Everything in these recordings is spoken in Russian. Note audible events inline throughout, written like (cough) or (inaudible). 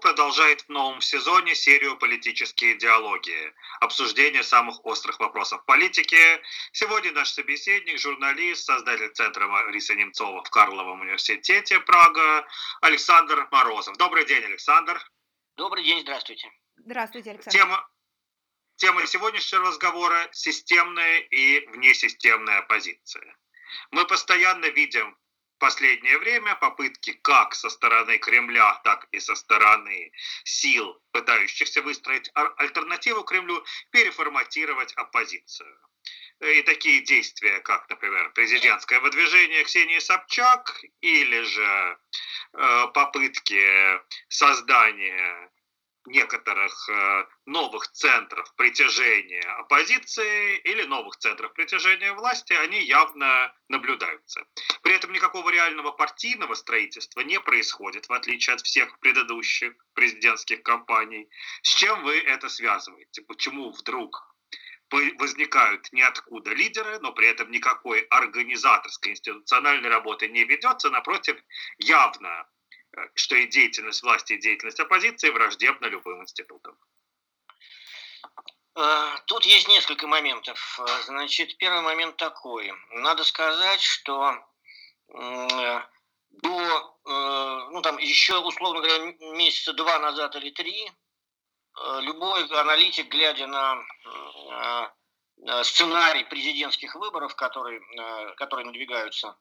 Продолжает в новом сезоне серию «Политические диалоги», обсуждение самых острых вопросов политики. Сегодня наш собеседник, журналист, создатель Центра Мариса Немцова в Карловом университете Прага Александр Морозов. Добрый день, Александр. Добрый день, здравствуйте. Здравствуйте, Александр. Тема, тема сегодняшнего разговора – системная и внесистемная оппозиция. Мы постоянно видим последнее время попытки как со стороны Кремля, так и со стороны сил, пытающихся выстроить альтернативу Кремлю, переформатировать оппозицию. И такие действия, как, например, президентское выдвижение Ксении Собчак или же э, попытки создания некоторых э, новых центров притяжения оппозиции или новых центров притяжения власти, они явно наблюдаются. При этом никакого реального партийного строительства не происходит, в отличие от всех предыдущих президентских кампаний. С чем вы это связываете? Почему вдруг возникают ниоткуда лидеры, но при этом никакой организаторской институциональной работы не ведется, напротив, явно что и деятельность власти, и деятельность оппозиции враждебна любым институтам. Э, тут есть несколько моментов. Значит, первый момент такой. Надо сказать, что до, э, ну там еще, условно говоря, месяца два назад или три, э, любой аналитик, глядя на сценарий президентских выборов, которые, которые надвигаются,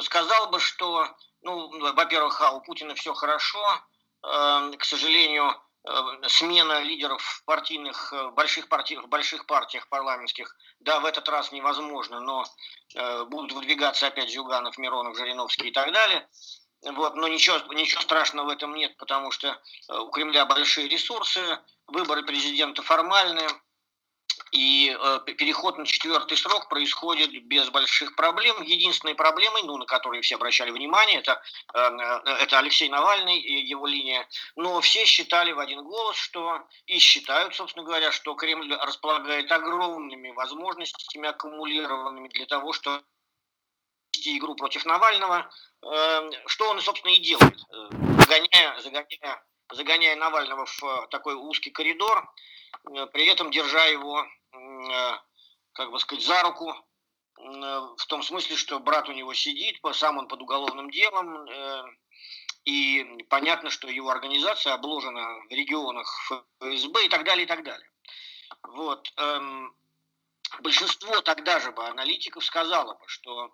сказал бы, что ну, во-первых, а у Путина все хорошо. Эм, к сожалению, э, смена лидеров партийных, э, больших, партий, больших партиях парламентских, да, в этот раз невозможно, но э, будут выдвигаться опять Зюганов, Миронов, Жириновский и так далее. Вот, но ничего, ничего страшного в этом нет, потому что у Кремля большие ресурсы, выборы президента формальные, и э, переход на четвертый срок происходит без больших проблем. Единственной проблемой, ну, на которую все обращали внимание, это, э, это Алексей Навальный и его линия. Но все считали в один голос, что и считают, собственно говоря, что Кремль располагает огромными возможностями, аккумулированными для того, чтобы вести игру против Навального, э, что он, собственно, и делает, э, загоняя, загоняя, загоняя Навального в такой узкий коридор, э, при этом держа его Э, как бы сказать, за руку, э, в том смысле, что брат у него сидит, сам он под уголовным делом, э, и понятно, что его организация обложена в регионах ФСБ и так далее, и так далее. Вот. Эм, большинство тогда же бы аналитиков сказало бы, что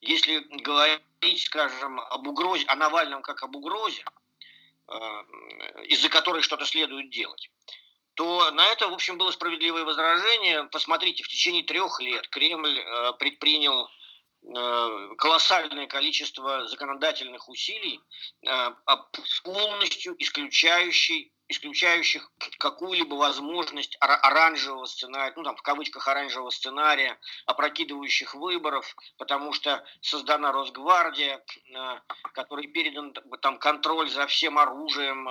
если говорить, скажем, об угрозе, о Навальном как об угрозе, из-за которой что-то следует делать, то на это, в общем, было справедливое возражение. Посмотрите, в течение трех лет Кремль э, предпринял э, колоссальное количество законодательных усилий, э, полностью исключающий, исключающих какую-либо возможность оранжевого сценария, ну там в кавычках оранжевого сценария, опрокидывающих выборов, потому что создана Росгвардия, которой передан там контроль за всем оружием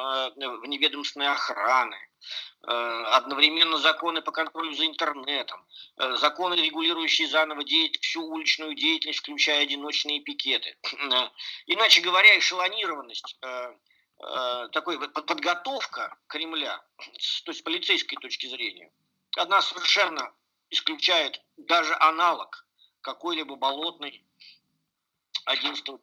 вневедомственной охраны Э, одновременно законы по контролю за интернетом, э, законы, регулирующие заново деятельность, всю уличную деятельность, включая одиночные пикеты. Э, (clears throat) иначе говоря, эшелонированность такой подготовка Кремля, то есть с полицейской точки зрения, она совершенно исключает даже аналог какой-либо болотной 11-12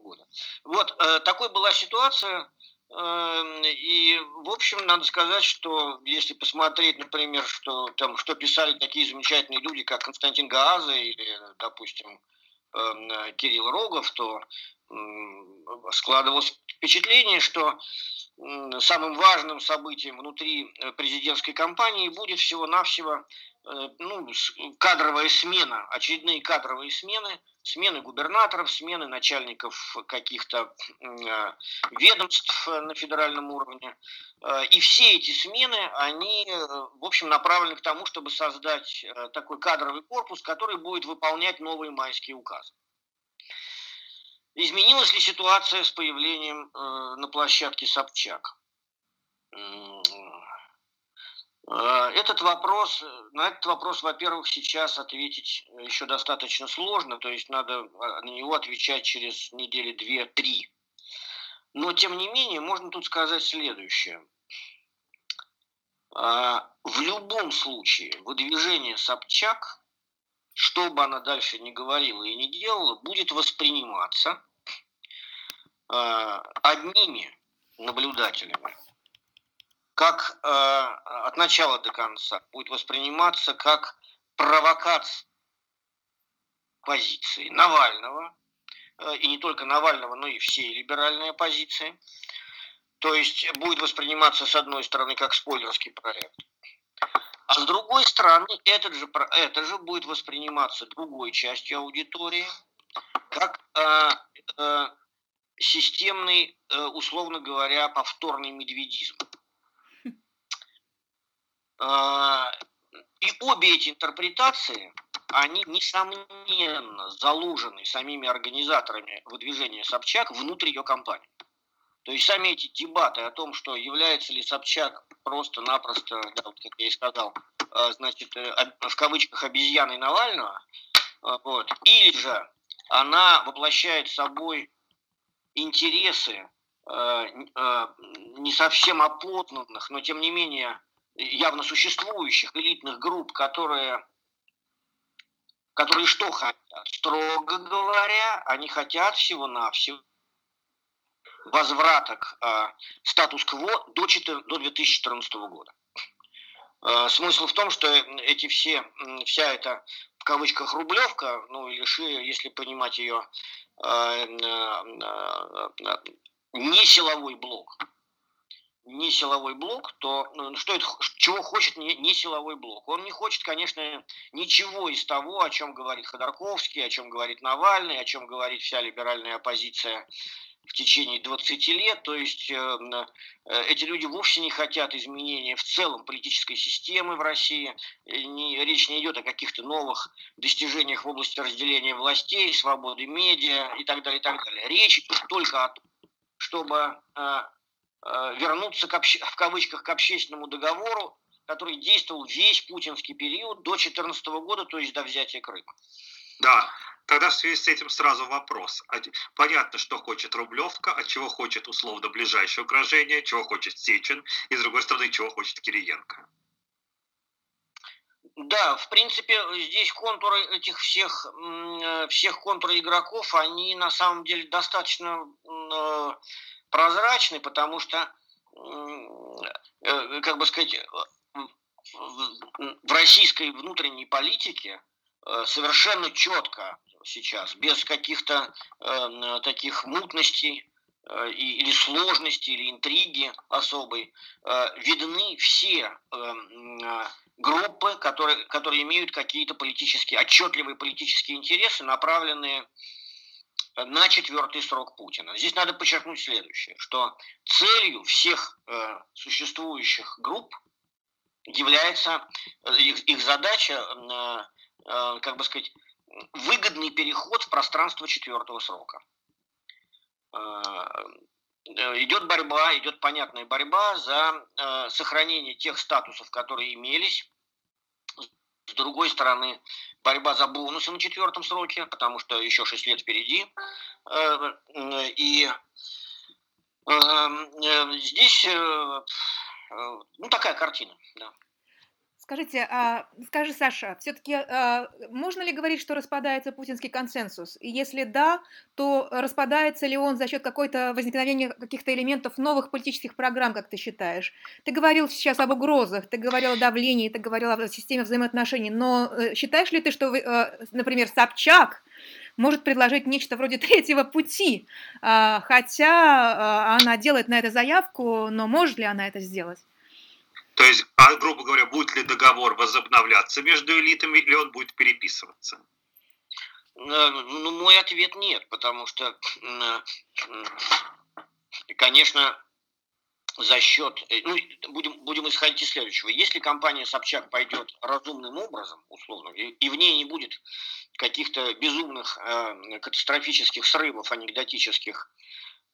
года. Вот такой была ситуация, Эм, и, в общем, надо сказать, что если посмотреть, например, что, там, что писали такие замечательные люди, как Константин Гааза или, допустим, эм, Кирилл Рогов, то складывалось впечатление, что самым важным событием внутри э, президентской кампании будет всего-навсего э, ну, кадровая смена, очередные кадровые смены, смены губернаторов, смены начальников каких-то э, ведомств на федеральном уровне. И все эти смены, они, в общем, направлены к тому, чтобы создать такой кадровый корпус, который будет выполнять новые майские указы. Изменилась ли ситуация с появлением э, на площадке Собчак? Э, этот вопрос, на этот вопрос, во-первых, сейчас ответить еще достаточно сложно, то есть надо а, на него отвечать через недели две-три. Но, тем не менее, можно тут сказать следующее. А, в любом случае выдвижение Собчак, что бы она дальше не говорила и не делала, будет восприниматься а, одними наблюдателями, как а, от начала до конца будет восприниматься как провокация позиции Навального, и не только Навального, но и всей либеральной оппозиции – то есть будет восприниматься с одной стороны как спойлерский проект, а с другой стороны этот же, это же будет восприниматься другой частью аудитории как э, э, системный, э, условно говоря, повторный медведизм. Э, и обе эти интерпретации, они, несомненно, заложены самими организаторами выдвижения Собчак внутрь ее кампании. То есть сами эти дебаты о том, что является ли Собчак просто-напросто, да, вот как я и сказал, э, значит, э, в кавычках обезьяной Навального, э, вот, или же она воплощает собой интересы не совсем оплотнанных, но тем не менее явно существующих элитных групп, которые которые что хотят? Строго говоря, они хотят всего-навсего возврата к э, статус-кво до, 4, до 2014 года. Э, смысл в том, что эти все, вся эта в кавычках рублевка, ну или шире, если понимать ее, э, не силовой блок, не силовой блок, то ну, что это, чего хочет не, не силовой блок? Он не хочет, конечно, ничего из того, о чем говорит Ходорковский, о чем говорит Навальный, о чем говорит вся либеральная оппозиция в течение 20 лет. То есть э, э, эти люди вовсе не хотят изменения в целом политической системы в России. Не, речь не идет о каких-то новых достижениях в области разделения властей, свободы медиа и так далее. И так далее. Речь только о том, чтобы э, вернуться к обще, в кавычках к общественному договору, который действовал весь путинский период до 2014 года, то есть до взятия Крыма. Да, Тогда в связи с этим сразу вопрос. Понятно, что хочет Рублевка, а чего хочет условно ближайшее угрожение, чего хочет Сечин, и с другой стороны, чего хочет Кириенко. Да, в принципе, здесь контуры этих всех, э, всех контур игроков, они на самом деле достаточно э, прозрачны, потому что, э, как бы сказать, в российской внутренней политике совершенно четко сейчас, без каких-то э, таких мутностей э, или сложностей, или интриги особой, э, видны все э, э, группы, которые, которые имеют какие-то политические, отчетливые политические интересы, направленные на четвертый срок Путина. Здесь надо подчеркнуть следующее, что целью всех э, существующих групп является э, их, их задача, э, э, как бы сказать, выгодный переход в пространство четвертого срока. Э, идет борьба, идет понятная борьба за э, сохранение тех статусов, которые имелись. С другой стороны, борьба за бонусы на четвертом сроке, потому что еще 6 лет впереди. Э, и здесь ну, такая картина. Да. Скажите, а, скажи, Саша, все-таки а, можно ли говорить, что распадается путинский консенсус? И если да, то распадается ли он за счет какой-то возникновения каких-то элементов новых политических программ, как ты считаешь? Ты говорил сейчас об угрозах, ты говорил о давлении, ты говорил о системе взаимоотношений, но э, считаешь ли ты, что, э, например, Собчак может предложить нечто вроде (laughs) третьего пути, а, хотя она делает на это заявку, но может ли она это сделать? То есть, а, грубо говоря, будет ли договор возобновляться между элитами или он будет переписываться? Э, ну, мой ответ нет, потому что, э, конечно, за счет, э, ну, будем, будем исходить из следующего. Если компания Собчак пойдет разумным образом, условно, и, и в ней не будет каких-то безумных э, катастрофических срывов анекдотических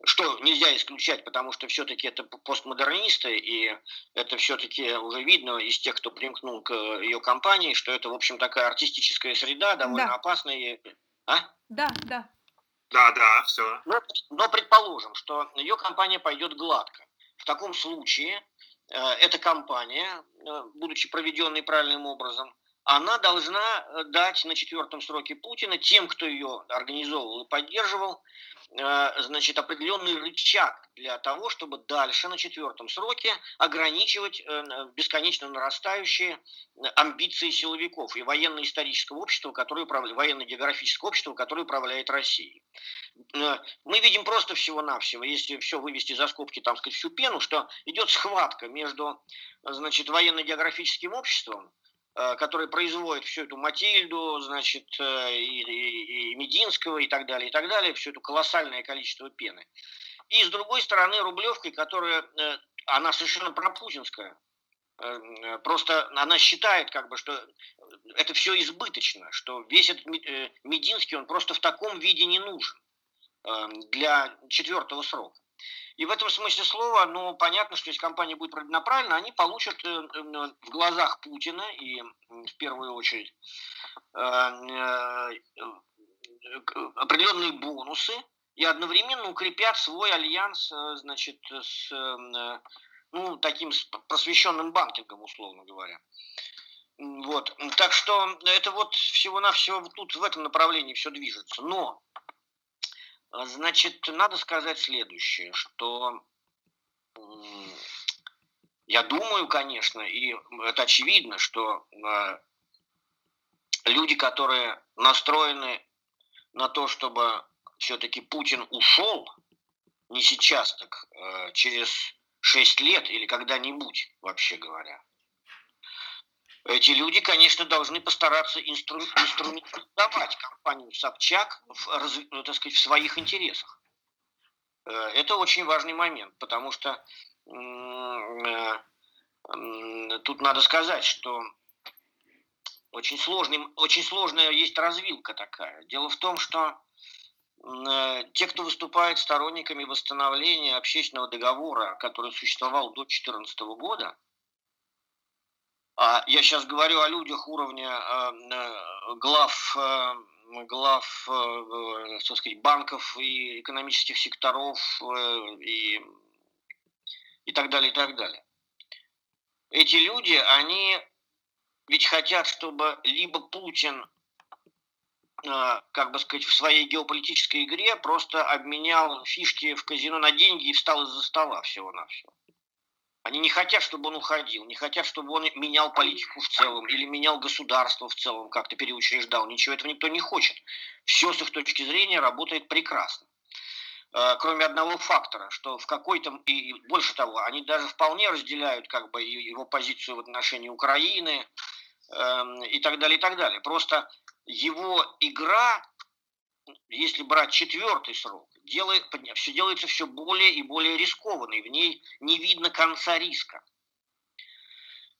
что нельзя исключать, потому что все-таки это постмодернисты, и это все-таки уже видно из тех, кто примкнул к ее компании, что это, в общем, такая артистическая среда, довольно да. опасная. А? Да, да. Да, да, все. Но, но предположим, что ее компания пойдет гладко. В таком случае э, эта компания, э, будучи проведенной правильным образом, она должна э, дать на четвертом сроке Путина тем, кто ее организовывал и поддерживал, Э, значит, определенный рычаг для того, чтобы дальше на четвертом сроке ограничивать э, бесконечно нарастающие э, амбиции силовиков и военно-исторического общества, которое управляет, военно-географического общества, которое управляет Россией. Мы видим просто всего-навсего, если все вывести за скобки, там сказать, всю пену, что идет схватка между значит, военно-географическим обществом, Э, который производит всю эту Матильду, значит, э, и, и, и Мединского и так далее, и так далее, все это колоссальное количество пены. И с другой стороны Рублевкой, которая, э, она совершенно пропутинская, Просто она считает, как бы, что это все избыточно, что весь этот Мединский, он просто в таком виде не нужен для четвертого срока. И в этом смысле слова, ну, понятно, что если компания будет проведена правильно, они получат э, э, в глазах Путина и в первую очередь э, определенные бонусы и одновременно укрепят свой альянс, значит, с ну, таким просвещенным банкингом, условно говоря. Вот. Так что это вот всего-навсего тут в этом направлении все движется. Но значит, надо сказать следующее, что я думаю, конечно, и это очевидно, что а, люди, которые настроены на то, чтобы все-таки Путин ушел, не сейчас, так а, через 6 лет или когда-нибудь, вообще говоря, эти люди, конечно, должны постараться инстру... инструментализовать компанию Собчак в, ну, так сказать, в своих интересах. Э, это очень важный момент, потому что э, тут надо сказать, что очень, сложный, очень сложная есть развилка такая. Дело в том, что э, те, кто выступает сторонниками восстановления общественного договора, который существовал до 2014 года, я сейчас говорю о людях уровня э, э, глав, э, глав так сказать, банков и экономических секторов и, и так далее, и так далее. Эти люди, они ведь хотят, чтобы либо Путин, как бы сказать, в своей геополитической игре просто обменял фишки в казино на деньги и встал из-за стола всего-навсего. Они не хотят, чтобы он уходил, не хотят, чтобы он менял политику в целом или менял государство в целом, как-то переучреждал. Ничего этого никто не хочет. Все с их точки зрения работает прекрасно. Э, кроме одного фактора, что в какой-то, и больше того, они даже вполне разделяют как бы его позицию в отношении Украины эм, и так далее, и так далее. Просто его игра, если брать четвертый срок, делает, все делается все более и более рискованной, в ней не видно конца риска.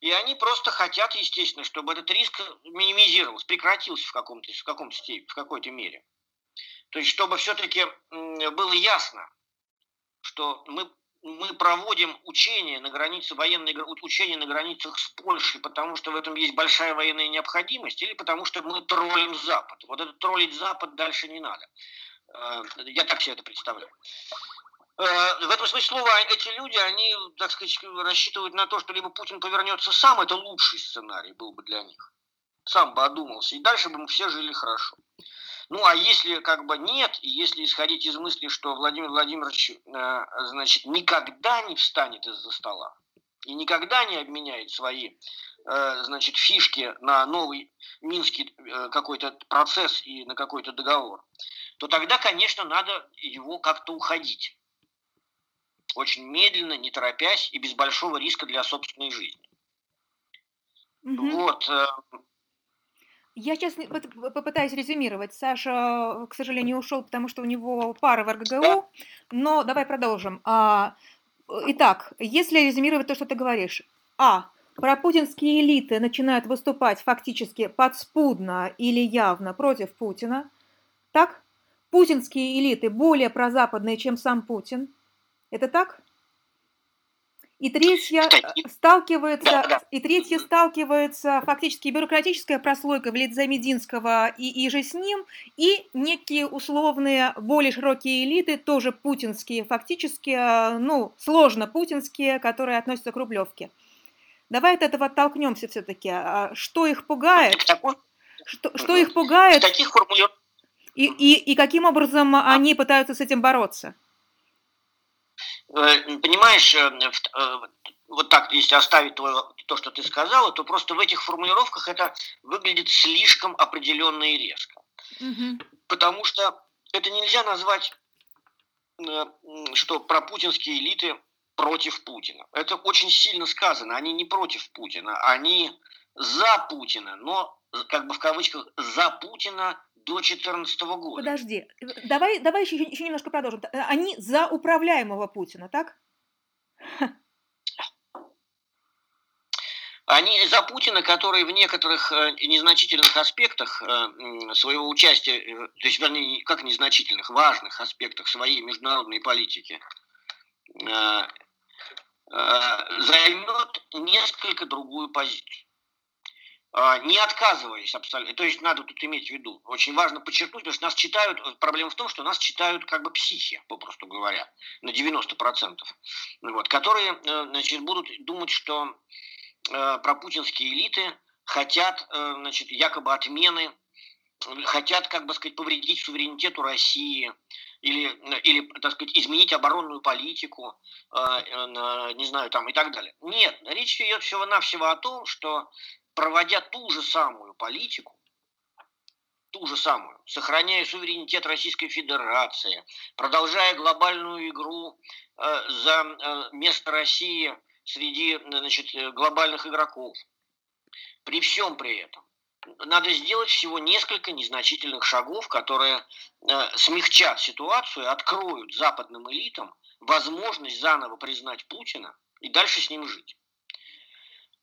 И они просто хотят, естественно, чтобы этот риск минимизировался, прекратился в, каком-то, в, степени, в какой-то мере. То есть, чтобы все-таки было ясно, что мы, мы проводим учения на границе, военные учения на границах с Польшей, потому что в этом есть большая военная необходимость, или потому что мы троллим Запад. Вот этот троллить Запад дальше не надо. Э, я так себе это представляю. Э, в этом смысле слова эти люди, они, так сказать, рассчитывают на то, что либо Путин повернется сам, это лучший сценарий был бы для них. Сам бы одумался, и дальше бы мы все жили хорошо. Ну, а если как бы нет, и если исходить из мысли, что Владимир Владимирович, э, значит, никогда не встанет из-за стола и никогда не обменяет свои, значит, фишки на новый минский какой-то процесс и на какой-то договор, то тогда, конечно, надо его как-то уходить. Очень медленно, не торопясь и без большого риска для собственной жизни. Угу. Вот. Э, Я сейчас попытаюсь резюмировать. Саша, к сожалению, ушел, потому что у него пара в РГГУ, но давай продолжим. А, итак, если резюмировать то, что ты говоришь. А. Пропутинские элиты начинают выступать фактически подспудно или явно против Путина. Так? Путинские элиты более прозападные, чем сам Путин. Это так? И третье сталкивается, да, да. и третье сталкивается фактически бюрократическая прослойка в лице Мединского и, и же с ним, и некие условные, более широкие элиты, тоже путинские, фактически, э, ну, сложно путинские, которые относятся к Рублевке. Давай от этого оттолкнемся все-таки. А что их пугает? Что, что их пугает? Таких формулировок. И, и, и каким образом а. они пытаются с этим бороться? Э, понимаешь, э, э, вот так, если оставить то, то, что ты сказала, то просто в этих формулировках это выглядит слишком определенно и резко. Угу. Потому что это нельзя назвать, что пропутинские элиты против Путина. Это очень сильно сказано. Они не против Путина, они за Путина, но как бы в кавычках за Путина до 2014 года. Подожди, давай, давай еще, еще немножко продолжим. Они за управляемого Путина, так? Они за Путина, который в некоторых э, незначительных аспектах э, своего участия, э, то есть, вернее, как незначительных, важных аспектах своей международной политики, займет несколько другую позицию. А, не отказываясь абсолютно. То есть надо тут иметь в виду. Очень важно подчеркнуть, потому что нас читают, э, проблема в том, что нас читают как бы психи, попросту говоря, на 90%, вот, которые э, значит, будут думать, что э, пропутинские элиты хотят значит, якобы отмены, хотят, как бы сказать, повредить суверенитету России, или, или, так сказать, изменить оборонную политику, не знаю, там и так далее. Нет, речь идет всего-навсего о том, что проводя ту же самую политику, ту же самую, сохраняя суверенитет Российской Федерации, продолжая глобальную игру э, за э, место России среди значит, глобальных игроков. При всем при этом надо сделать всего несколько незначительных шагов, которые э, смягчат ситуацию, откроют западным элитам возможность заново признать Путина и дальше с ним жить.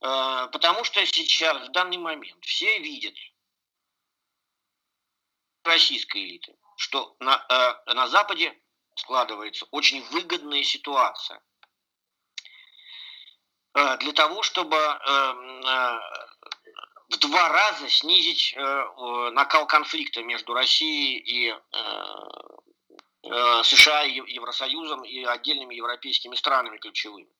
А, потому что сейчас, в данный момент, все видят российской элиты, что на, э, на Западе складывается очень выгодная ситуация э, для того, чтобы э, в два раза снизить накал конфликта между Россией и США, Евросоюзом и отдельными европейскими странами ключевыми.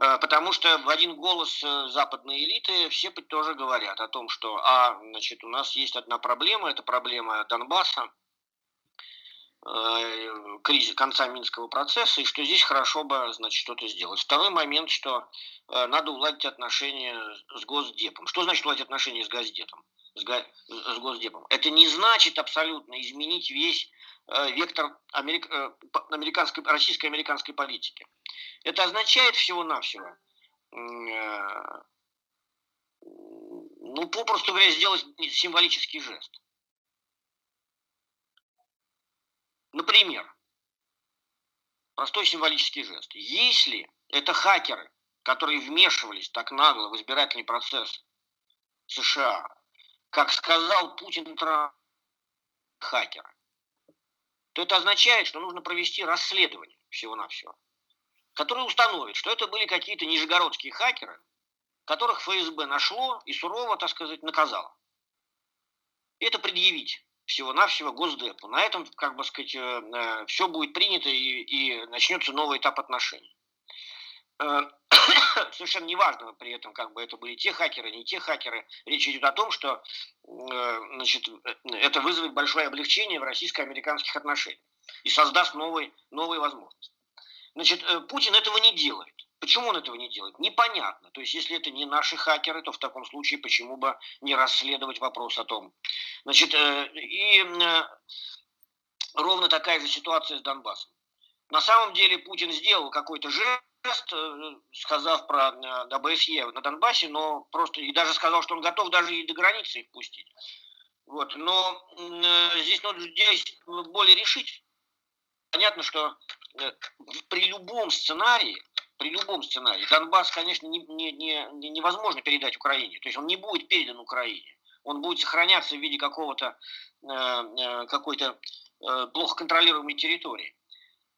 Э, потому что в один голос э, западные элиты все тоже говорят о том, что а, значит, у нас есть одна проблема, это проблема Донбасса, э, кризис конца Минского процесса, и что здесь хорошо бы значит, что-то сделать. Второй момент, что надо уладить отношения с Госдепом. Что значит уладить отношения с Госдепом? С, го, с Госдепом. Это не значит абсолютно изменить весь вектор америк, американской, российско-американской политики. Это означает всего-навсего, э, ну, попросту говоря, сделать символический жест. Например, простой символический жест. Если это хакеры, которые вмешивались так нагло в избирательный процесс США, как сказал Путин Трамп, хакеры, то это означает, что нужно провести расследование всего-навсего который установит, что это были какие-то нижегородские хакеры, которых ФСБ нашло и сурово, так сказать, наказало. И это предъявить всего-навсего Госдепу. На этом, как бы сказать, э, э, все будет принято и, и начнется новый этап отношений. Э, (coughs) совершенно неважно при этом, как бы это были те хакеры, не те хакеры. Речь идет о том, что значит, это вызовет большое облегчение в российско-американских отношениях и создаст новые, новые возможности. Значит, э, Путин этого не делает. Почему он этого не делает? Непонятно. То есть, если это не наши хакеры, то в таком случае почему бы не расследовать вопрос о том? Значит, э, и э, ровно такая же ситуация с Донбассом. На самом деле Путин сделал какой-то жест, сказав про ОБСЕ на Донбассе, но просто и даже сказал, что он готов даже и до границы их пустить. Вот. Но здесь нужно здесь более решить. Понятно, что Э, при любом сценарии, при любом сценарии, Донбасс, конечно, не, не, не, невозможно передать Украине. То есть он не будет передан Украине. Он будет сохраняться в виде какого-то э, э какой-то э, плохо контролируемой территории.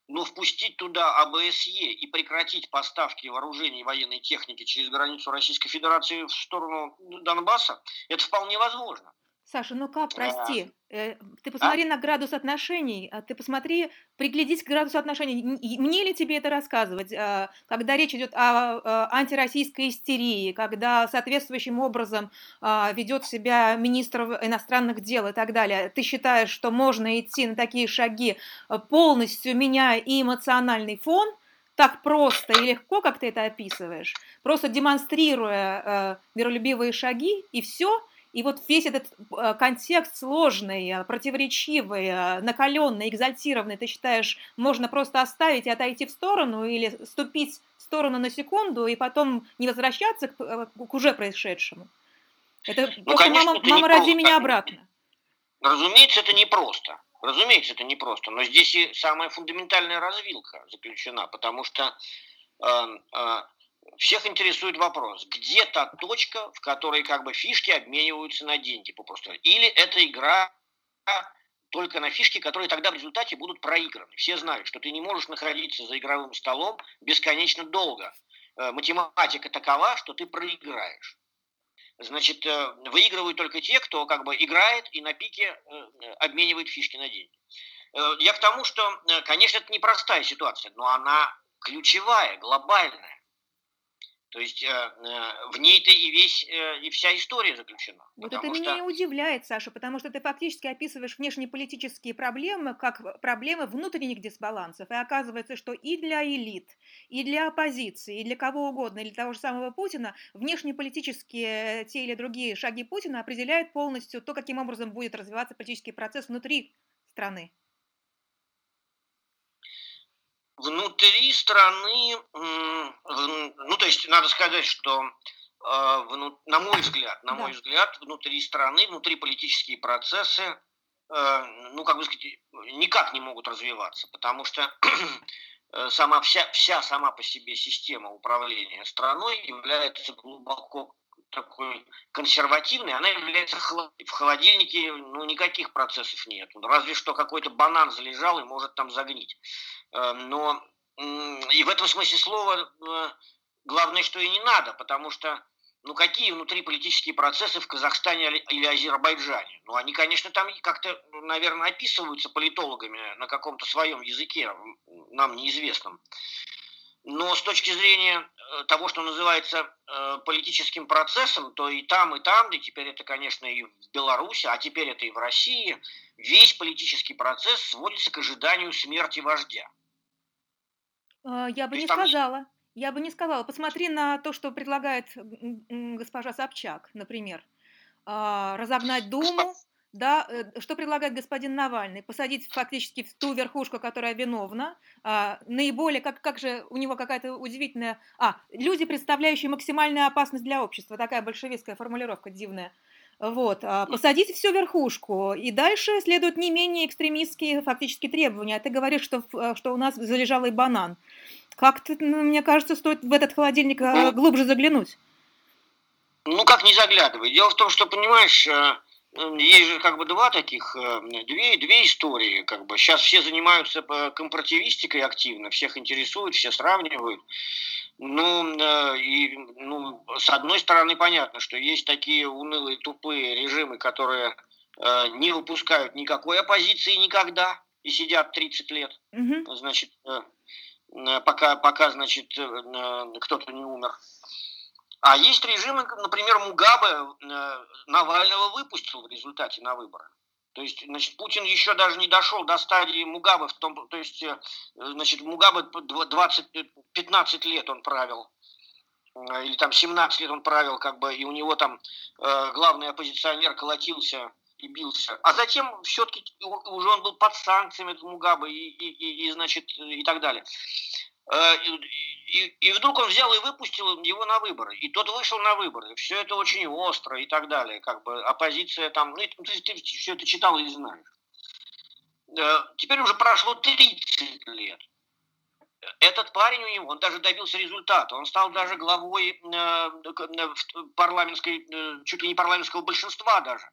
Но впустить туда АБСЕ и прекратить поставки вооружений и военной техники через границу Российской Федерации в сторону Донбасса, это вполне возможно. Саша, ну как, прости, э, ты а? посмотри а? на градус отношений, а ты посмотри, приглядись к градусу отношений. Мне ли тебе это рассказывать, а, когда речь идет о антироссийской истерии, когда соответствующим образом ведет себя министр иностранных дел и так далее? Ты считаешь, что можно идти на такие шаги, полностью меняя и эмоциональный фон, так просто и легко, как ты это описываешь, просто демонстрируя миролюбивые шаги, и все – и вот весь этот э, контекст сложный, э, противоречивый, э, накаленный, экзальтированный, ты считаешь, можно просто оставить и отойти в сторону или ступить в сторону на секунду и потом не возвращаться к, к уже происшедшему? Это ну, просто конечно, мама, это мама роди меня обратно. Разумеется, это непросто. Разумеется, это непросто. Но здесь и самая фундаментальная развилка заключена, потому что э, э, всех интересует вопрос, где та точка, в которой как бы фишки обмениваются на деньги попросту. Или это игра только на фишки, которые тогда в результате будут проиграны. Все знают, что ты не можешь находиться за игровым столом бесконечно долго. Э, математика такова, что ты проиграешь. Значит, э, выигрывают только те, кто как бы играет и на пике э, обменивает фишки на деньги. Я к тому, что, конечно, это непростая ситуация, но она ключевая, глобальная. То есть э, э, в ней-то и весь э, и вся история заключена. Вот это меня не удивляет, Саша, потому что ты фактически описываешь внешнеполитические проблемы как проблемы внутренних дисбалансов. И оказывается, что и для элит, и для оппозиции, и для кого угодно, или того же самого Путина, внешнеполитические те или другие шаги Путина определяют полностью то, каким образом будет развиваться политический процесс внутри страны внутри страны, ну то есть надо сказать, что а, на мой взгляд, на мой взгляд, внутри страны, внутри политические процессы, э, ну как бы сказать, никак не могут развиваться, потому что (clears throat) э, сама вся, вся сама по себе система управления страной является глубоко такой консервативной, она является в холодильнике, ну, никаких процессов нет. Разве что какой-то банан залежал и может там загнить. Э, но и в этом смысле слова э, главное, что и не надо, потому что ну какие внутриполитические процессы в Казахстане или Азербайджане? Ну они, конечно, там как-то, наверное, описываются политологами на каком-то своем языке, нам неизвестном. Но с точки зрения того, что называется политическим процессом, то и там, и там, и теперь это, конечно, и в Беларуси, а теперь это и в России, весь политический процесс сводится к ожиданию смерти вождя. А, я бы не сказала. Я бы не сказала. Посмотри на то, что предлагает госпожа Собчак, например. А, разогнать Думу, да, э, что предлагает господин Навальный? Посадить фактически в ту верхушку, которая виновна. А, наиболее, как, как же у него какая-то удивительная... А, люди, представляющие максимальную опасность для общества. Такая большевистская формулировка дивная. Вот, посадить всю верхушку, и дальше следуют не менее экстремистские фактически требования. А ты говоришь, что, э, что у нас залежалый банан. Как-то, ну, мне кажется, стоит в этот холодильник э, ну, глубже заглянуть. Ну, как не заглядывай. Дело в том, что, понимаешь, э, есть же как бы два таких, две, две истории. Как бы. Сейчас все занимаются компаративистикой активно, всех интересуют, все сравнивают. Ну, и, ну, с одной стороны, понятно, что есть такие унылые, тупые режимы, которые э, не выпускают никакой оппозиции никогда и сидят 30 лет. Угу. Значит, э, пока, пока, значит, э, кто-то не умер. А есть режимы, например, Мугабе э, Навального выпустил в результате на выборы. То есть, значит, Путин еще даже не дошел до стадии Мугабы, в том, то есть, э, значит, Мугабе 20, 15 лет он правил, э, или там 17 лет он правил, как бы, и у него там э, главный оппозиционер колотился и бился. А затем все-таки уже он был под санкциями, этот и, и, и, и, значит, и так далее. Э, и, и вдруг он взял и выпустил его на выборы. И тот вышел на выборы. Все это очень остро и так далее. Как бы оппозиция там... Ну, ты, ты все это читал и знаешь. Э, теперь уже прошло 30 лет. Этот парень у него, он даже добился результата. Он стал даже главой э, парламентской, чуть ли не парламентского большинства даже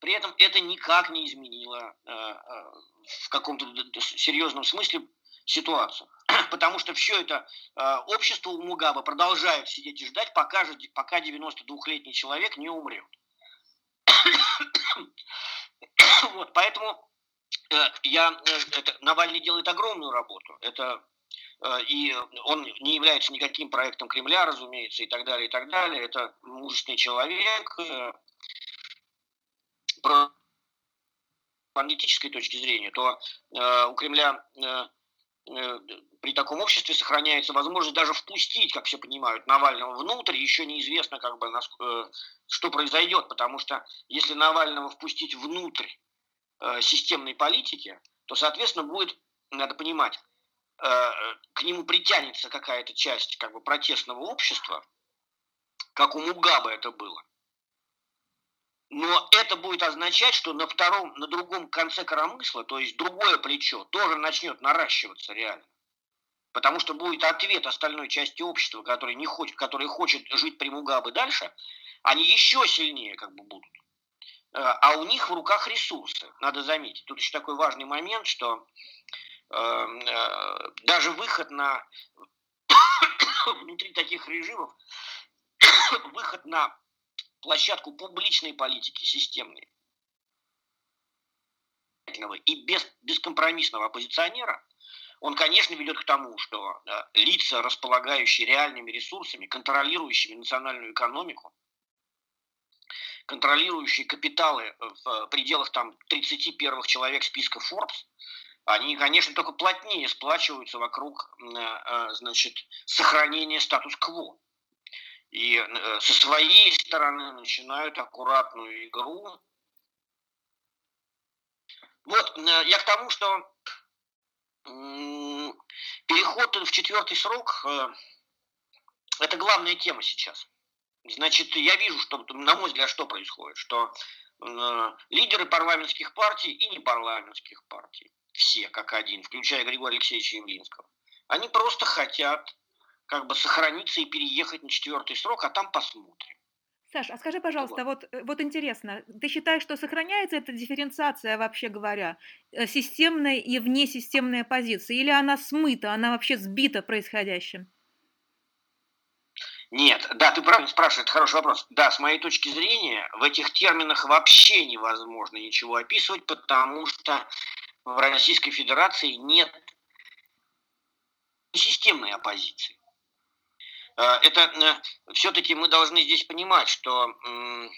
При этом это никак не изменило в каком-то серьезном смысле ситуацию. (clears throat) Потому что все это общество у Мугаба продолжает сидеть и ждать, пока, пока 92-летний человек не умрет. (clears throat) вот, поэтому э, я, э, это, Навальный делает огромную работу. Это э, и он не является никаким проектом Кремля, разумеется, и так далее, и так далее. Это мужественный человек. Про политической точки зрения, то у Кремля при таком обществе сохраняется возможность даже впустить, как все понимают, Навального внутрь. Еще неизвестно, как бы, что произойдет, потому что если Навального впустить внутрь э, системной политики, то, соответственно, будет, надо понимать, э, к нему притянется какая-то часть как бы, протестного общества, как у Мугаба это было. Но это будет означать, что на втором, на другом конце коромысла, то есть другое плечо, тоже начнет наращиваться реально. Потому что будет ответ остальной части общества, который, не хочет, который хочет жить при Мугабе дальше, они еще сильнее как бы будут. Э, а у них в руках ресурсы, надо заметить. Тут еще такой важный момент, что э, э, даже выход на (coughs) внутри таких режимов, (coughs) выход на площадку публичной политики системной и без бескомпромиссного оппозиционера, он, конечно, ведет к тому, что лица, располагающие реальными ресурсами, контролирующими национальную экономику, контролирующие капиталы в пределах там 30 первых человек списка Forbes, они, конечно, только плотнее сплачиваются вокруг э, значит, сохранения статус-кво. И э, со своей стороны начинают аккуратную игру. Вот, э, я к тому, что переход в четвертый срок – это главная тема сейчас. Значит, я вижу, что, на мой взгляд, что происходит, что э, лидеры парламентских партий и непарламентских партий, все как один, включая Григория Алексеевича Явлинского, они просто хотят как бы сохраниться и переехать на четвертый срок, а там посмотрим. Саш, а скажи, пожалуйста, вот. вот, вот интересно, ты считаешь, что сохраняется эта дифференциация, вообще говоря, э, системная и внесистемная позиция, или она смыта, она вообще сбита происходящим? Нет, да, ты правильно спрашиваешь, это хороший вопрос. Да, с моей точки зрения, в этих терминах вообще невозможно ничего описывать, потому что в Российской Федерации нет системной оппозиции. Э, это э, все-таки мы должны здесь понимать, что, э,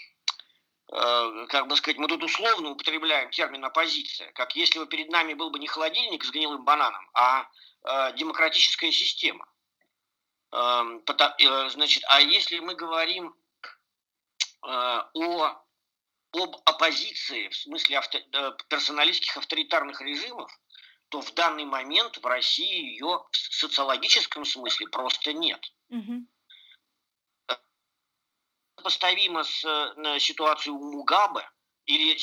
как бы сказать, мы тут условно употребляем термин оппозиция, как если бы перед нами был бы не холодильник с гнилым бананом, а демократическая система. Эм, значит, а если мы говорим о, об оппозиции в смысле авто, персоналистских авторитарных режимов, то в данный момент в России ее в социологическом смысле просто нет. Угу. Поставимо с ситуацией у Мугабе или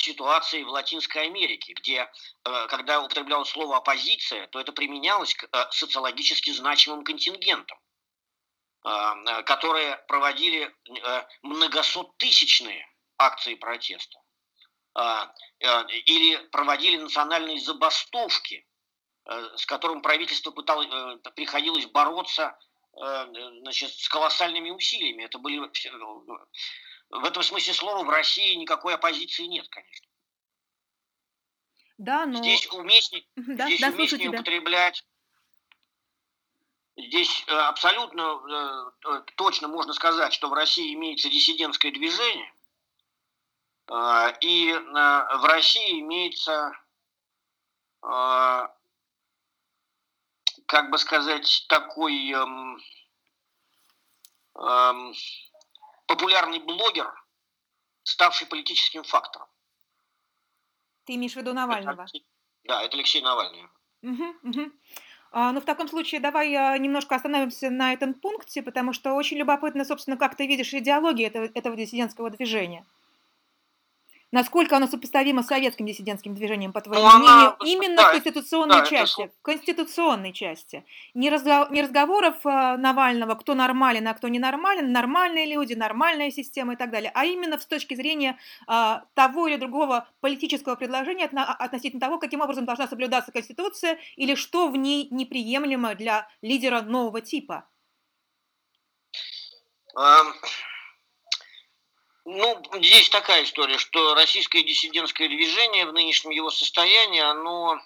ситуацией в Латинской Америке, где, э, когда употреблялось слово «оппозиция», то это применялось к э, социологически значимым контингентам, э, которые проводили многосоттысячные акции протеста или проводили национальные забастовки, с которым правительство пыталось, приходилось бороться значит, с колоссальными усилиями. Это были в этом смысле слова в России никакой оппозиции нет, конечно. Да, но... Здесь уместнее, (laughs) да, здесь да, уместнее употреблять Здесь э, абсолютно э, э, точно можно сказать, что в России имеется диссидентское движение, и в России имеется, как бы сказать, такой эм, эм, популярный блогер, ставший политическим фактором. Ты имеешь в виду Навального? Это, да, это Алексей Навальный. Угу, угу. А, ну, в таком случае давай немножко остановимся на этом пункте, потому что очень любопытно, собственно, как ты видишь идеологию этого, этого диссидентского движения. Насколько оно сопоставимо с советским диссидентским движением, по твоему ну, мнению, она, именно да, в конституционной да, части, это... в конституционной части. Не, разго... не разговоров э, Навального, кто нормален, а кто ненормален, нормальные люди, нормальная система и так далее, а именно с точки зрения э, того или другого политического предложения относительно того, каким образом должна соблюдаться Конституция или что в ней неприемлемо для лидера нового типа. Ну, здесь такая история, что российское диссидентское движение в нынешнем его состоянии, оно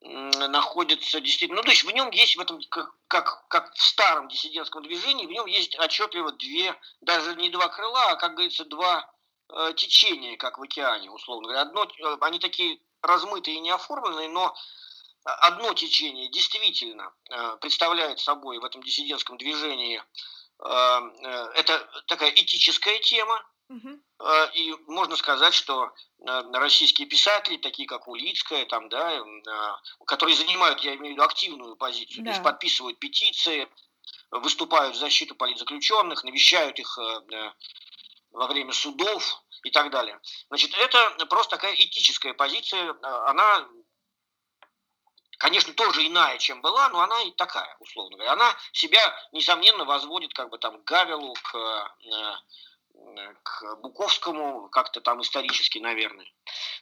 находится действительно, ну то есть в нем есть в этом, как, как, как в старом диссидентском движении, в нем есть отчетливо две, даже не два крыла, а, как говорится, два э, течения, как в океане, условно говоря. Одно, э, они такие размытые и неоформленные, но одно течение действительно э, представляет собой в этом диссидентском движении э, это такая этическая тема, э, и можно сказать, что э, российские писатели, такие как Улицкая, там, да, которые занимают, я имею в виду, активную позицию, да. то есть подписывают петиции, выступают в защиту политзаключенных, навещают их во время судов и так далее. Значит, это просто такая этическая позиция, она конечно, тоже иная, чем была, но она и такая, условно говоря. Она себя, несомненно, возводит как бы там к Гавелу, к, э, к Буковскому, как-то там исторически, наверное.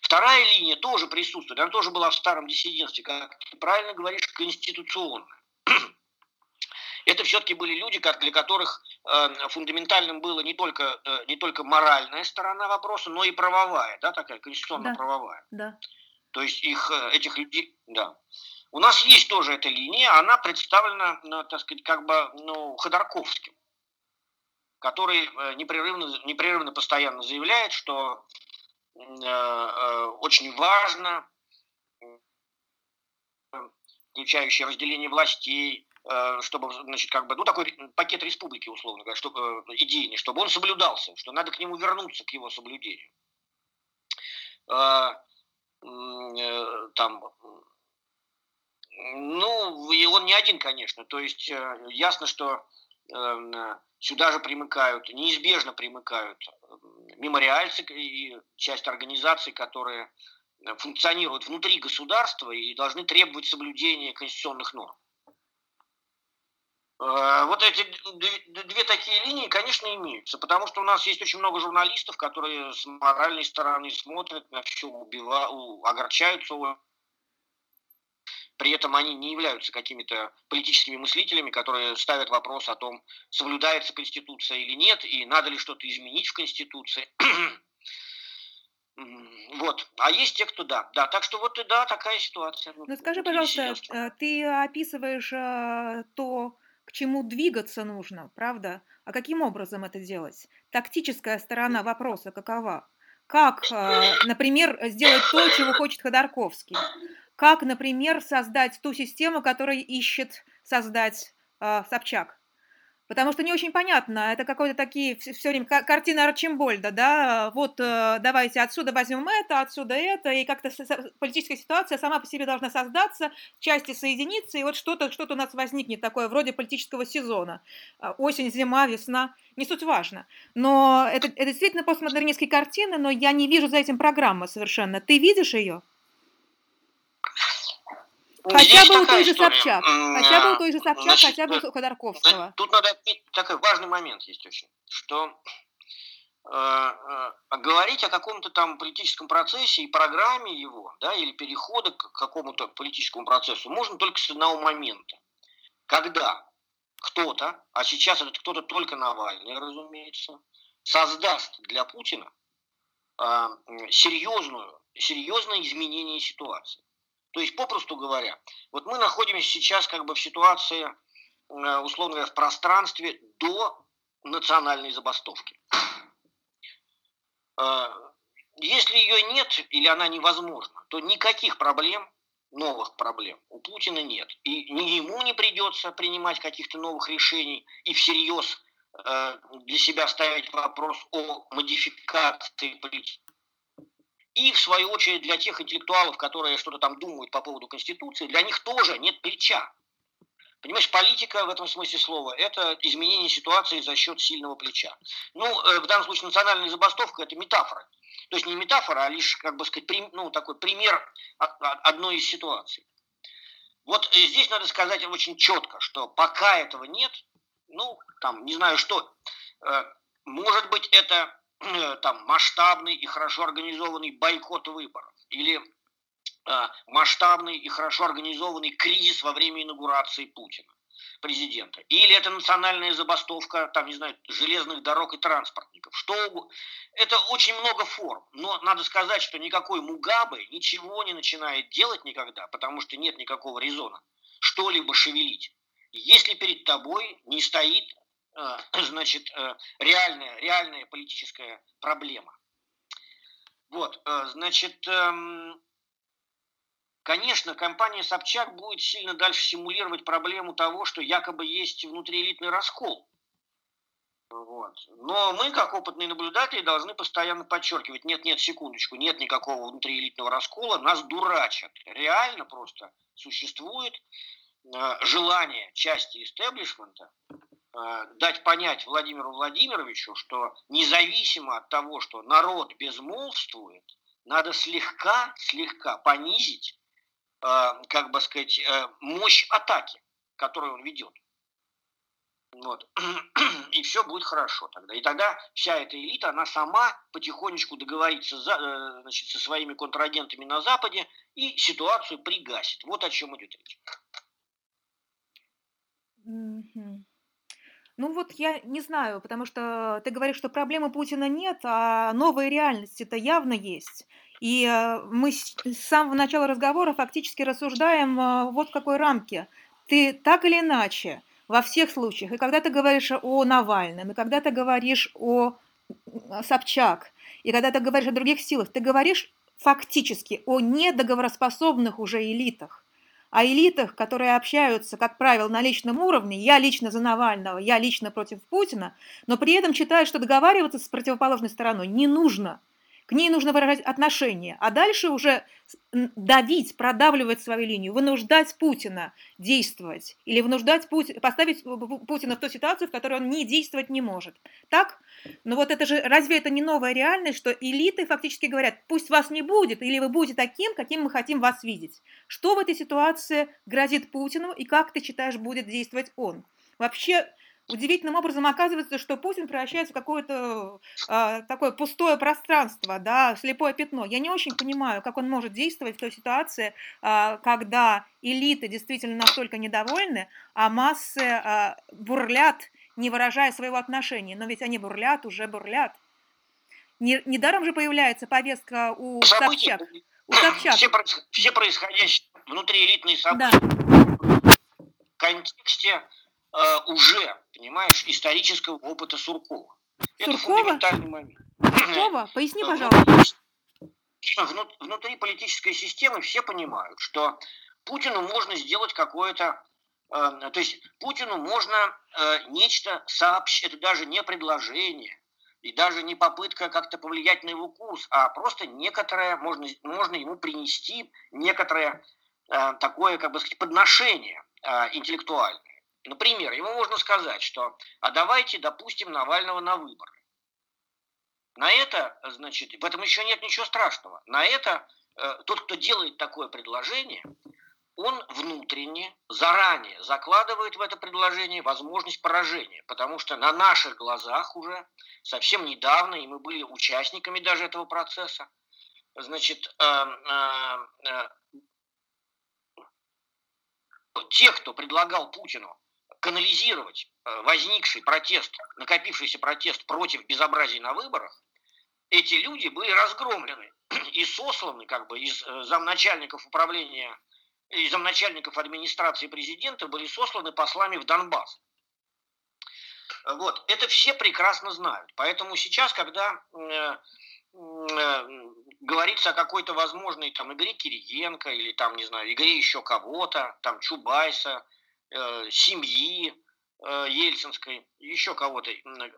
Вторая линия тоже присутствует, она тоже была в старом диссидентстве, как ты правильно говоришь, конституционная. (clears throat) Это все-таки были люди, для которых э, фундаментальным было не только, э, не только моральная сторона вопроса, но и правовая, да, такая конституционно-правовая. Да. да. То есть их, э, этих людей, да. У нас есть тоже эта линия, она представлена, ну, так сказать, как бы, ну, Ходорковским, который э, непрерывно, непрерывно постоянно заявляет, что э, э, очень важно, включающее разделение властей, чтобы, значит, как бы, ну, такой пакет республики, условно говоря, чтобы, идейный, чтобы он соблюдался, что надо к нему вернуться, к его соблюдению. Э, там, ну, и он не один, конечно. То есть э, ясно, что эм, сюда же примыкают, неизбежно примыкают мемориальцы и часть организаций, которые функционируют внутри государства и должны требовать соблюдения конституционных норм. Э, вот эти две такие линии, конечно, имеются, потому что у нас есть очень много журналистов, которые с моральной стороны смотрят на все, убива, огорчаются, при этом они не являются какими-то политическими мыслителями, которые ставят вопрос о том, соблюдается Конституция или нет, и надо ли что-то изменить в Конституции. Вот. А есть те, кто да. Да, так что вот и да, такая ситуация. Ну скажи, пожалуйста, э, ты описываешь э, то, к чему двигаться нужно, правда? А каким образом это делать? Тактическая сторона вопроса какова? Как, э, например, сделать то, чего хочет Ходорковский? Как, например, создать ту систему, которую ищет создать э, Собчак? Потому что не очень понятно, это какой-то такие все, время картина Арчимбольда, да, вот э, давайте отсюда возьмем это, отсюда это, и как-то политическая ситуация сама по себе должна создаться, части соединиться, и вот что-то что у нас возникнет такое, вроде политического сезона. Э, осень, зима, весна, не суть важно. Но это, это действительно постмодернистские картины, но я не вижу за этим программы совершенно. Ты видишь ее? Хотя бы у той же Собчак. Хотя бы у той же Собчак, хотя бы у Ходорковского. Тут надо такой важный момент есть очень, что э, э, говорить о каком-то там политическом процессе и программе его, да, или перехода к какому-то политическому процессу можно только с одного момента. Когда кто-то, а сейчас этот кто-то только Навальный, разумеется, создаст для Путина э, серьезную, серьезное изменение ситуации. То есть, попросту говоря, вот мы находимся сейчас как бы в ситуации, э, условно говоря, в пространстве до национальной забастовки. Э, если ее нет или она невозможна, то никаких проблем, новых проблем у Путина нет. И ни ему не придется принимать каких-то новых решений и всерьез э, для себя ставить вопрос о модификации политики и, в свою очередь, для тех интеллектуалов, которые что-то там думают по поводу Конституции, для них тоже нет плеча. Понимаешь, политика в этом смысле слова – это изменение ситуации за счет сильного плеча. Ну, э, в данном случае национальная забастовка – это метафора. То есть не метафора, а лишь, как бы сказать, ну, такой пример одной из ситуаций. Вот здесь надо сказать очень четко, что пока этого нет, ну, там, не знаю что, э, может быть, это э, там масштабный и хорошо организованный бойкот выборов или э, масштабный и хорошо организованный кризис во время инаугурации Путина президента. Или это национальная забастовка, там, не знаю, железных дорог и транспортников. Что угодно. Это очень много форм. Но надо сказать, что никакой Мугабе ничего не начинает делать никогда, потому что нет никакого резона что-либо шевелить. Если перед тобой не стоит, (clears throat) значит, э, реальная, реальная политическая проблема. Вот, э, значит, эм, Конечно, компания Собчак будет сильно дальше симулировать проблему того, что якобы есть внутриэлитный раскол. Вот. Но мы, как опытные наблюдатели, должны постоянно подчеркивать, нет-нет, секундочку, нет никакого внутриэлитного раскола, нас дурачат. Реально просто существует э, желание части истеблишмента э, дать понять Владимиру Владимировичу, что независимо от того, что народ безмолвствует, надо слегка, слегка понизить Э, как бы сказать, э, мощь атаки, которую он ведет. Вот. (clears throat) И все будет хорошо тогда. И тогда вся эта элита, она сама потихонечку договорится за, э, значит, со своими контрагентами на Западе и ситуацию пригасит. Вот о чем идет речь. Ну вот я не знаю, потому что ты говоришь, что проблемы Путина нет, а новые реальности-то явно есть. И э, мы с самого начала разговора фактически рассуждаем э, вот в какой рамке. Ты так или иначе во всех случаях, и когда ты говоришь о Навальном, и когда ты говоришь о Собчак, и когда ты говоришь о других силах, ты говоришь фактически о недоговороспособных уже элитах, о элитах, которые общаются, как правило, на личном уровне, я лично за Навального, я лично против Путина, но при этом считают, что договариваться с противоположной стороной не нужно – к ней нужно выражать отношение, а дальше уже давить, продавливать свою линию, вынуждать Путина действовать или вынуждать Пути... поставить Путина в ту ситуацию, в которой он не действовать не может. Так? Но вот это же, разве это не новая реальность, что элиты фактически говорят, пусть вас не будет, или вы будете таким, каким мы хотим вас видеть. Что в этой ситуации грозит Путину и как ты считаешь будет действовать он? Вообще, удивительным образом оказывается, что Путин превращается в какое-то э, такое пустое пространство, да, слепое пятно. Я не очень понимаю, как он может действовать в той ситуации, э, когда элиты действительно настолько недовольны, а массы э, бурлят, не выражая своего отношения. Но ведь они бурлят, уже бурлят. Не, недаром же появляется повестка у Собчак. У Собчак. Все, все происходящие внутриэлитные события да. в контексте э, уже, понимаешь, исторического опыта Суркова. Это фундаментальный момент. Суркова? Поясни, пожалуйста. Внутри политической системы все понимают, что Путину можно сделать какое-то э, то есть Путину можно э, нечто сообщить, это даже не предложение, и даже не попытка как-то повлиять на его курс, а просто некоторое, можно, можно ему принести некоторое э, такое, как бы сказать, подношение э, интеллектуальное. Например, ему можно сказать, что а давайте допустим Навального на выборы. На это, значит, в этом еще нет ничего страшного. На это э, тот, кто делает такое предложение, он внутренне, заранее закладывает в это предложение возможность поражения, потому что на наших глазах уже совсем недавно, и мы были участниками даже этого процесса, значит, э, э, э, те, кто предлагал Путину канализировать э, возникший протест, накопившийся протест против безобразий на выборах, эти люди были разгромлены и сосланы как бы из э, замначальников управления, из замначальников администрации президента были сосланы послами в Донбасс. Вот, это все прекрасно знают. Поэтому сейчас, когда э, э, говорится о какой-то возможной там игре Кириенко или там, не знаю, игре еще кого-то, там Чубайса, Э, семьи э, Ельцинской, еще кого-то,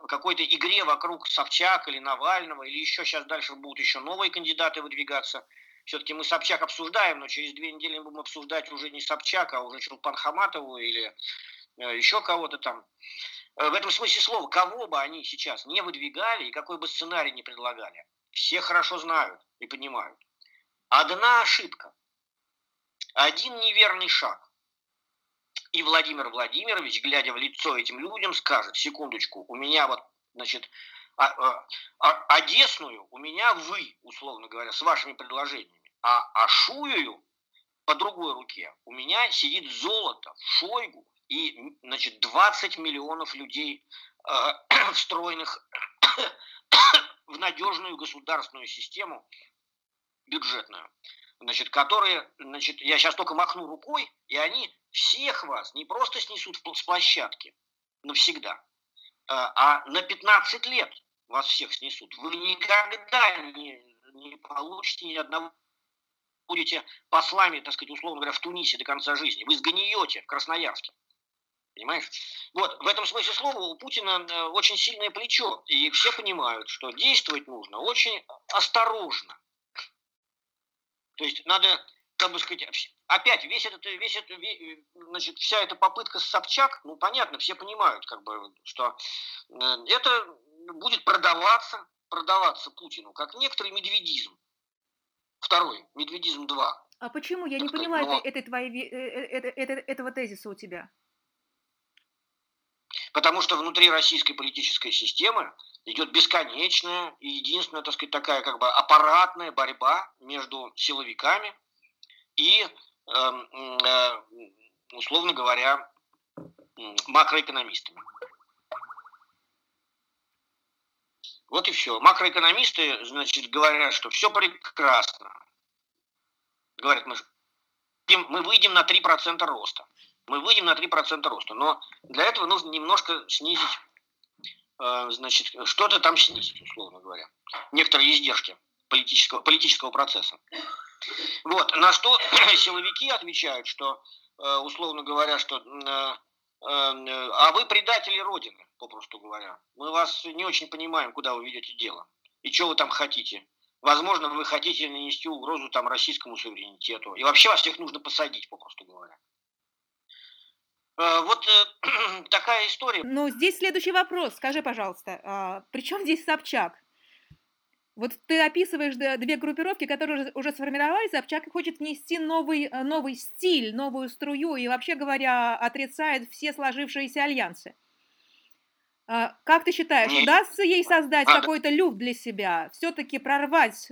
какой-то игре вокруг Собчак или Навального, или еще сейчас дальше будут еще новые кандидаты выдвигаться. Все-таки мы Собчак обсуждаем, но через две недели мы будем обсуждать уже не Собчак, а уже Чулпан Хаматову или э, еще кого-то там. В этом смысле слова, кого бы они сейчас не выдвигали и какой бы сценарий не предлагали, все хорошо знают и понимают. Одна ошибка, один неверный шаг. И Владимир Владимирович, глядя в лицо этим людям, скажет, секундочку, у меня вот, значит, а, а, а, Одесную у меня вы, условно говоря, с вашими предложениями, а Ашую по другой руке. У меня сидит золото, Шойгу и, значит, 20 миллионов людей, э, (clears throat) встроенных (clears throat) в надежную государственную систему бюджетную, значит, которые, значит, я сейчас только махну рукой, и они всех вас не просто снесут с площадки навсегда, а, а на 15 лет вас всех снесут. Вы никогда не, не получите ни одного будете послами, так сказать, условно говоря, в Тунисе до конца жизни. Вы сгниете в Красноярске. Понимаешь? Вот, в этом смысле слова у Путина э, очень сильное плечо. И все понимают, что действовать нужно очень осторожно. То есть надо, как бы сказать, опять весь этот, весь этот, значит, вся эта попытка с Собчак, ну понятно, все понимают, как бы, что э, это будет продаваться, продаваться Путину, как некоторый медведизм. Второй, медведизм 2. А почему? Я так не сказать, поняла но... этой, этой твоей, это, это, этого тезиса у тебя. Потому что внутри российской политической системы идет бесконечная и единственная, так сказать, такая как бы аппаратная борьба между силовиками и, э, э, условно говоря, макроэкономистами. Вот и все. Макроэкономисты, значит, говорят, что все прекрасно. Говорят, мы, мы выйдем на 3% роста мы выйдем на 3% роста. Но для этого нужно немножко снизить, э, значит, что-то там снизить, условно говоря. Некоторые издержки политического, политического процесса. Вот, на что (clears throat) силовики отвечают, что, э, условно говоря, что э, а вы предатели Родины, попросту говоря. Мы вас не очень понимаем, куда вы ведете дело. И что вы там хотите. Возможно, вы хотите нанести угрозу там российскому суверенитету. И вообще вас всех нужно посадить, попросту говоря. Э, вот э, (clears throat) такая история. Ну, здесь следующий вопрос. Скажи, пожалуйста, а, при чем здесь Собчак? Вот ты описываешь две группировки, которые уже сформировались, Собчак хочет внести новый, э, новый стиль, новую струю и, вообще говоря, отрицает все сложившиеся альянсы. А, как ты считаешь, удастся ей создать а, какой-то люфт для себя, все-таки прорвать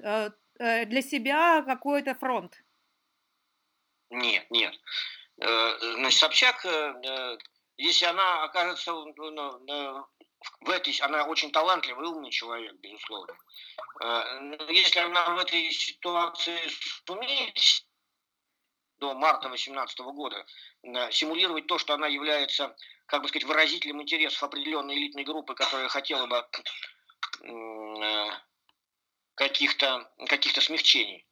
для себя какой-то фронт? Нет, нет. Э, значит, Собчак, э, э, если она окажется в этой, она очень талантливый, умный человек, безусловно. Если она в этой ситуации сумеет до марта 2018 года симулировать то, что она является, как бы сказать, выразителем интересов определенной элитной группы, которая хотела бы каких-то каких смягчений,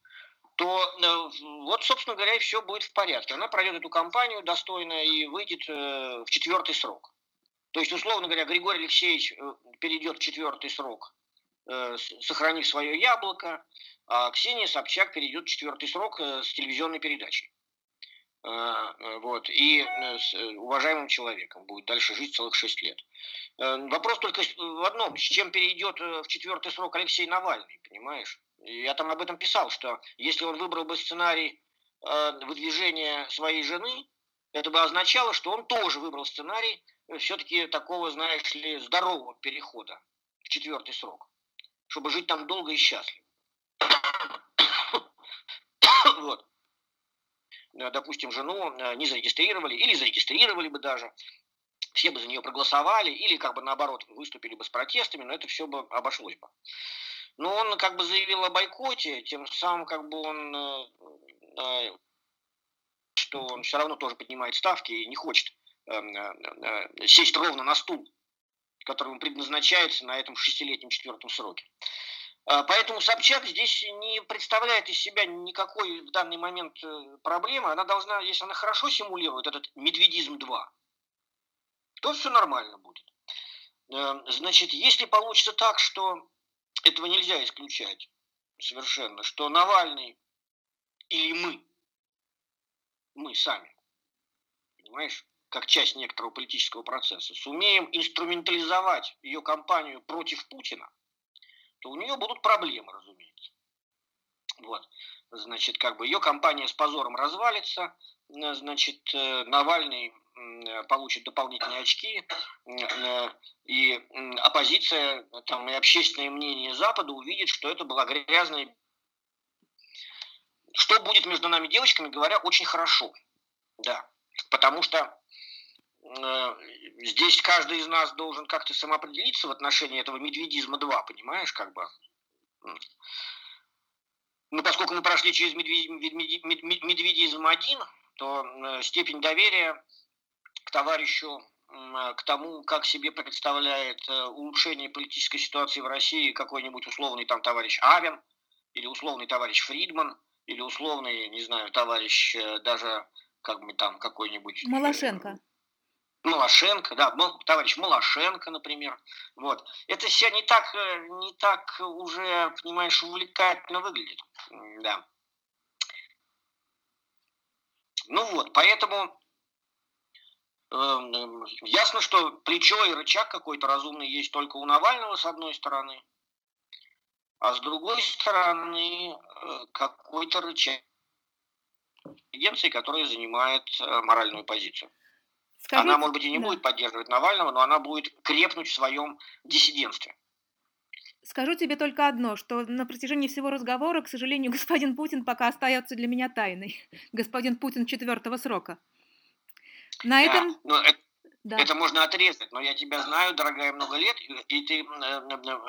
то э, вот, собственно говоря, и все будет в порядке. Она пройдет эту кампанию достойно и выйдет э, в четвертый срок. То есть, условно говоря, Григорий Алексеевич э, перейдет в четвертый срок, сохранив свое яблоко, а Ксения Собчак перейдет в четвертый срок с телевизионной передачей. Вот, и с уважаемым человеком будет дальше жить целых шесть лет. Вопрос только в одном, с чем перейдет в четвертый срок Алексей Навальный, понимаешь? Я там об этом писал, что если он выбрал бы сценарий э, выдвижения своей жены, это бы означало, что он тоже выбрал сценарий э, все-таки такого, знаешь ли, здорового перехода в четвертый срок, чтобы жить там долго и счастливо. (coughs) вот. Э, допустим, жену не зарегистрировали, или зарегистрировали бы даже, все бы за нее проголосовали, или как бы наоборот выступили бы с протестами, но это все бы обошлось бы. Но он как бы заявил о бойкоте, тем самым как бы он, э, э, что он все равно тоже поднимает ставки и не хочет э, сесть ровно на стул, который ему предназначается на этом шестилетнем четвертом сроке. Поэтому Собчак здесь не представляет из себя никакой в данный момент проблемы. Она должна, если она хорошо симулирует этот медведизм 2, то все нормально будет. Значит, если получится так, что этого нельзя исключать совершенно, что Навальный или мы, мы сами, понимаешь, как часть некоторого политического процесса, сумеем инструментализовать ее кампанию против Путина, то у нее будут проблемы, разумеется. Вот. Значит, как бы ее компания с позором развалится, значит, э, Навальный получит дополнительные очки, э, и оппозиция, там, и общественное мнение Запада увидит, что это была грязная... Что будет между нами девочками, говоря, очень хорошо. Да. Потому что э, здесь каждый из нас должен как-то самоопределиться в отношении этого медведизма 2, понимаешь, как бы. Ну, поскольку мы прошли через медведизм 1, то э, степень доверия к товарищу, э, к тому, как себе представляет э, улучшение политической ситуации в России какой-нибудь условный там товарищ Авен, или условный товарищ Фридман, или условный, не знаю, товарищ даже как бы там какой-нибудь... Малашенко. Малашенко, да, товарищ Малашенко, например. Вот. Это все не так, не так уже, понимаешь, увлекательно выглядит. Да. Ну вот, поэтому э, ясно, что плечо и рычаг какой-то разумный есть только у Навального, с одной стороны, а с другой стороны э, какой-то рычаг интеллигенции, которая занимает э, моральную позицию. Скажите, она, может быть, и не да. будет поддерживать Навального, но она будет крепнуть в своем диссидентстве. Скажу тебе только одно, что на протяжении всего разговора, к сожалению, (laughs) господин Путин пока остается для меня тайной. Господин Путин четвертого срока. На да, этом... это, да. это можно отрезать, но я тебя знаю, дорогая, много лет, и ты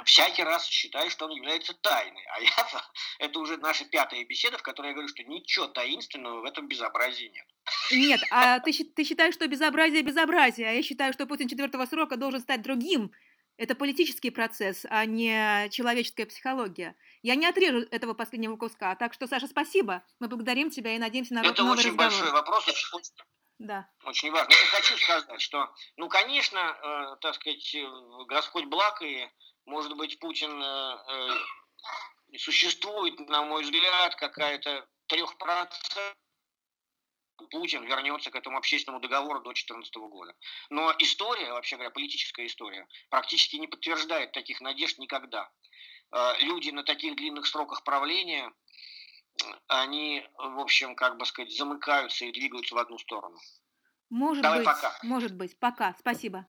всякий раз считаешь, что он является тайной. А я (laughs) это уже наша пятая беседа, в которой я говорю, что ничего таинственного в этом безобразии нет. Нет, (laughs) а ты, ты считаешь, что безобразие безобразие, а я считаю, что Путин четвертого срока должен стать другим, это политический процесс, а не человеческая психология. Я не отрежу этого последнего куска. Так что, Саша, спасибо. Мы благодарим тебя и надеемся на Это новый очень разговор. большой вопрос, очень, да. очень важно. Я хочу сказать, что, ну, конечно, э, так сказать, э, Господь благ, и, может быть, Путин э, э, существует, на мой взгляд, какая-то трехпроцентная Путин вернется к этому общественному договору до 2014 года. Но история, вообще говоря, политическая история, практически не подтверждает таких надежд никогда. Э, люди на таких длинных сроках правления, они, в общем, как бы сказать, замыкаются и двигаются в одну сторону. Может Давай быть, пока. может быть. Пока. Спасибо.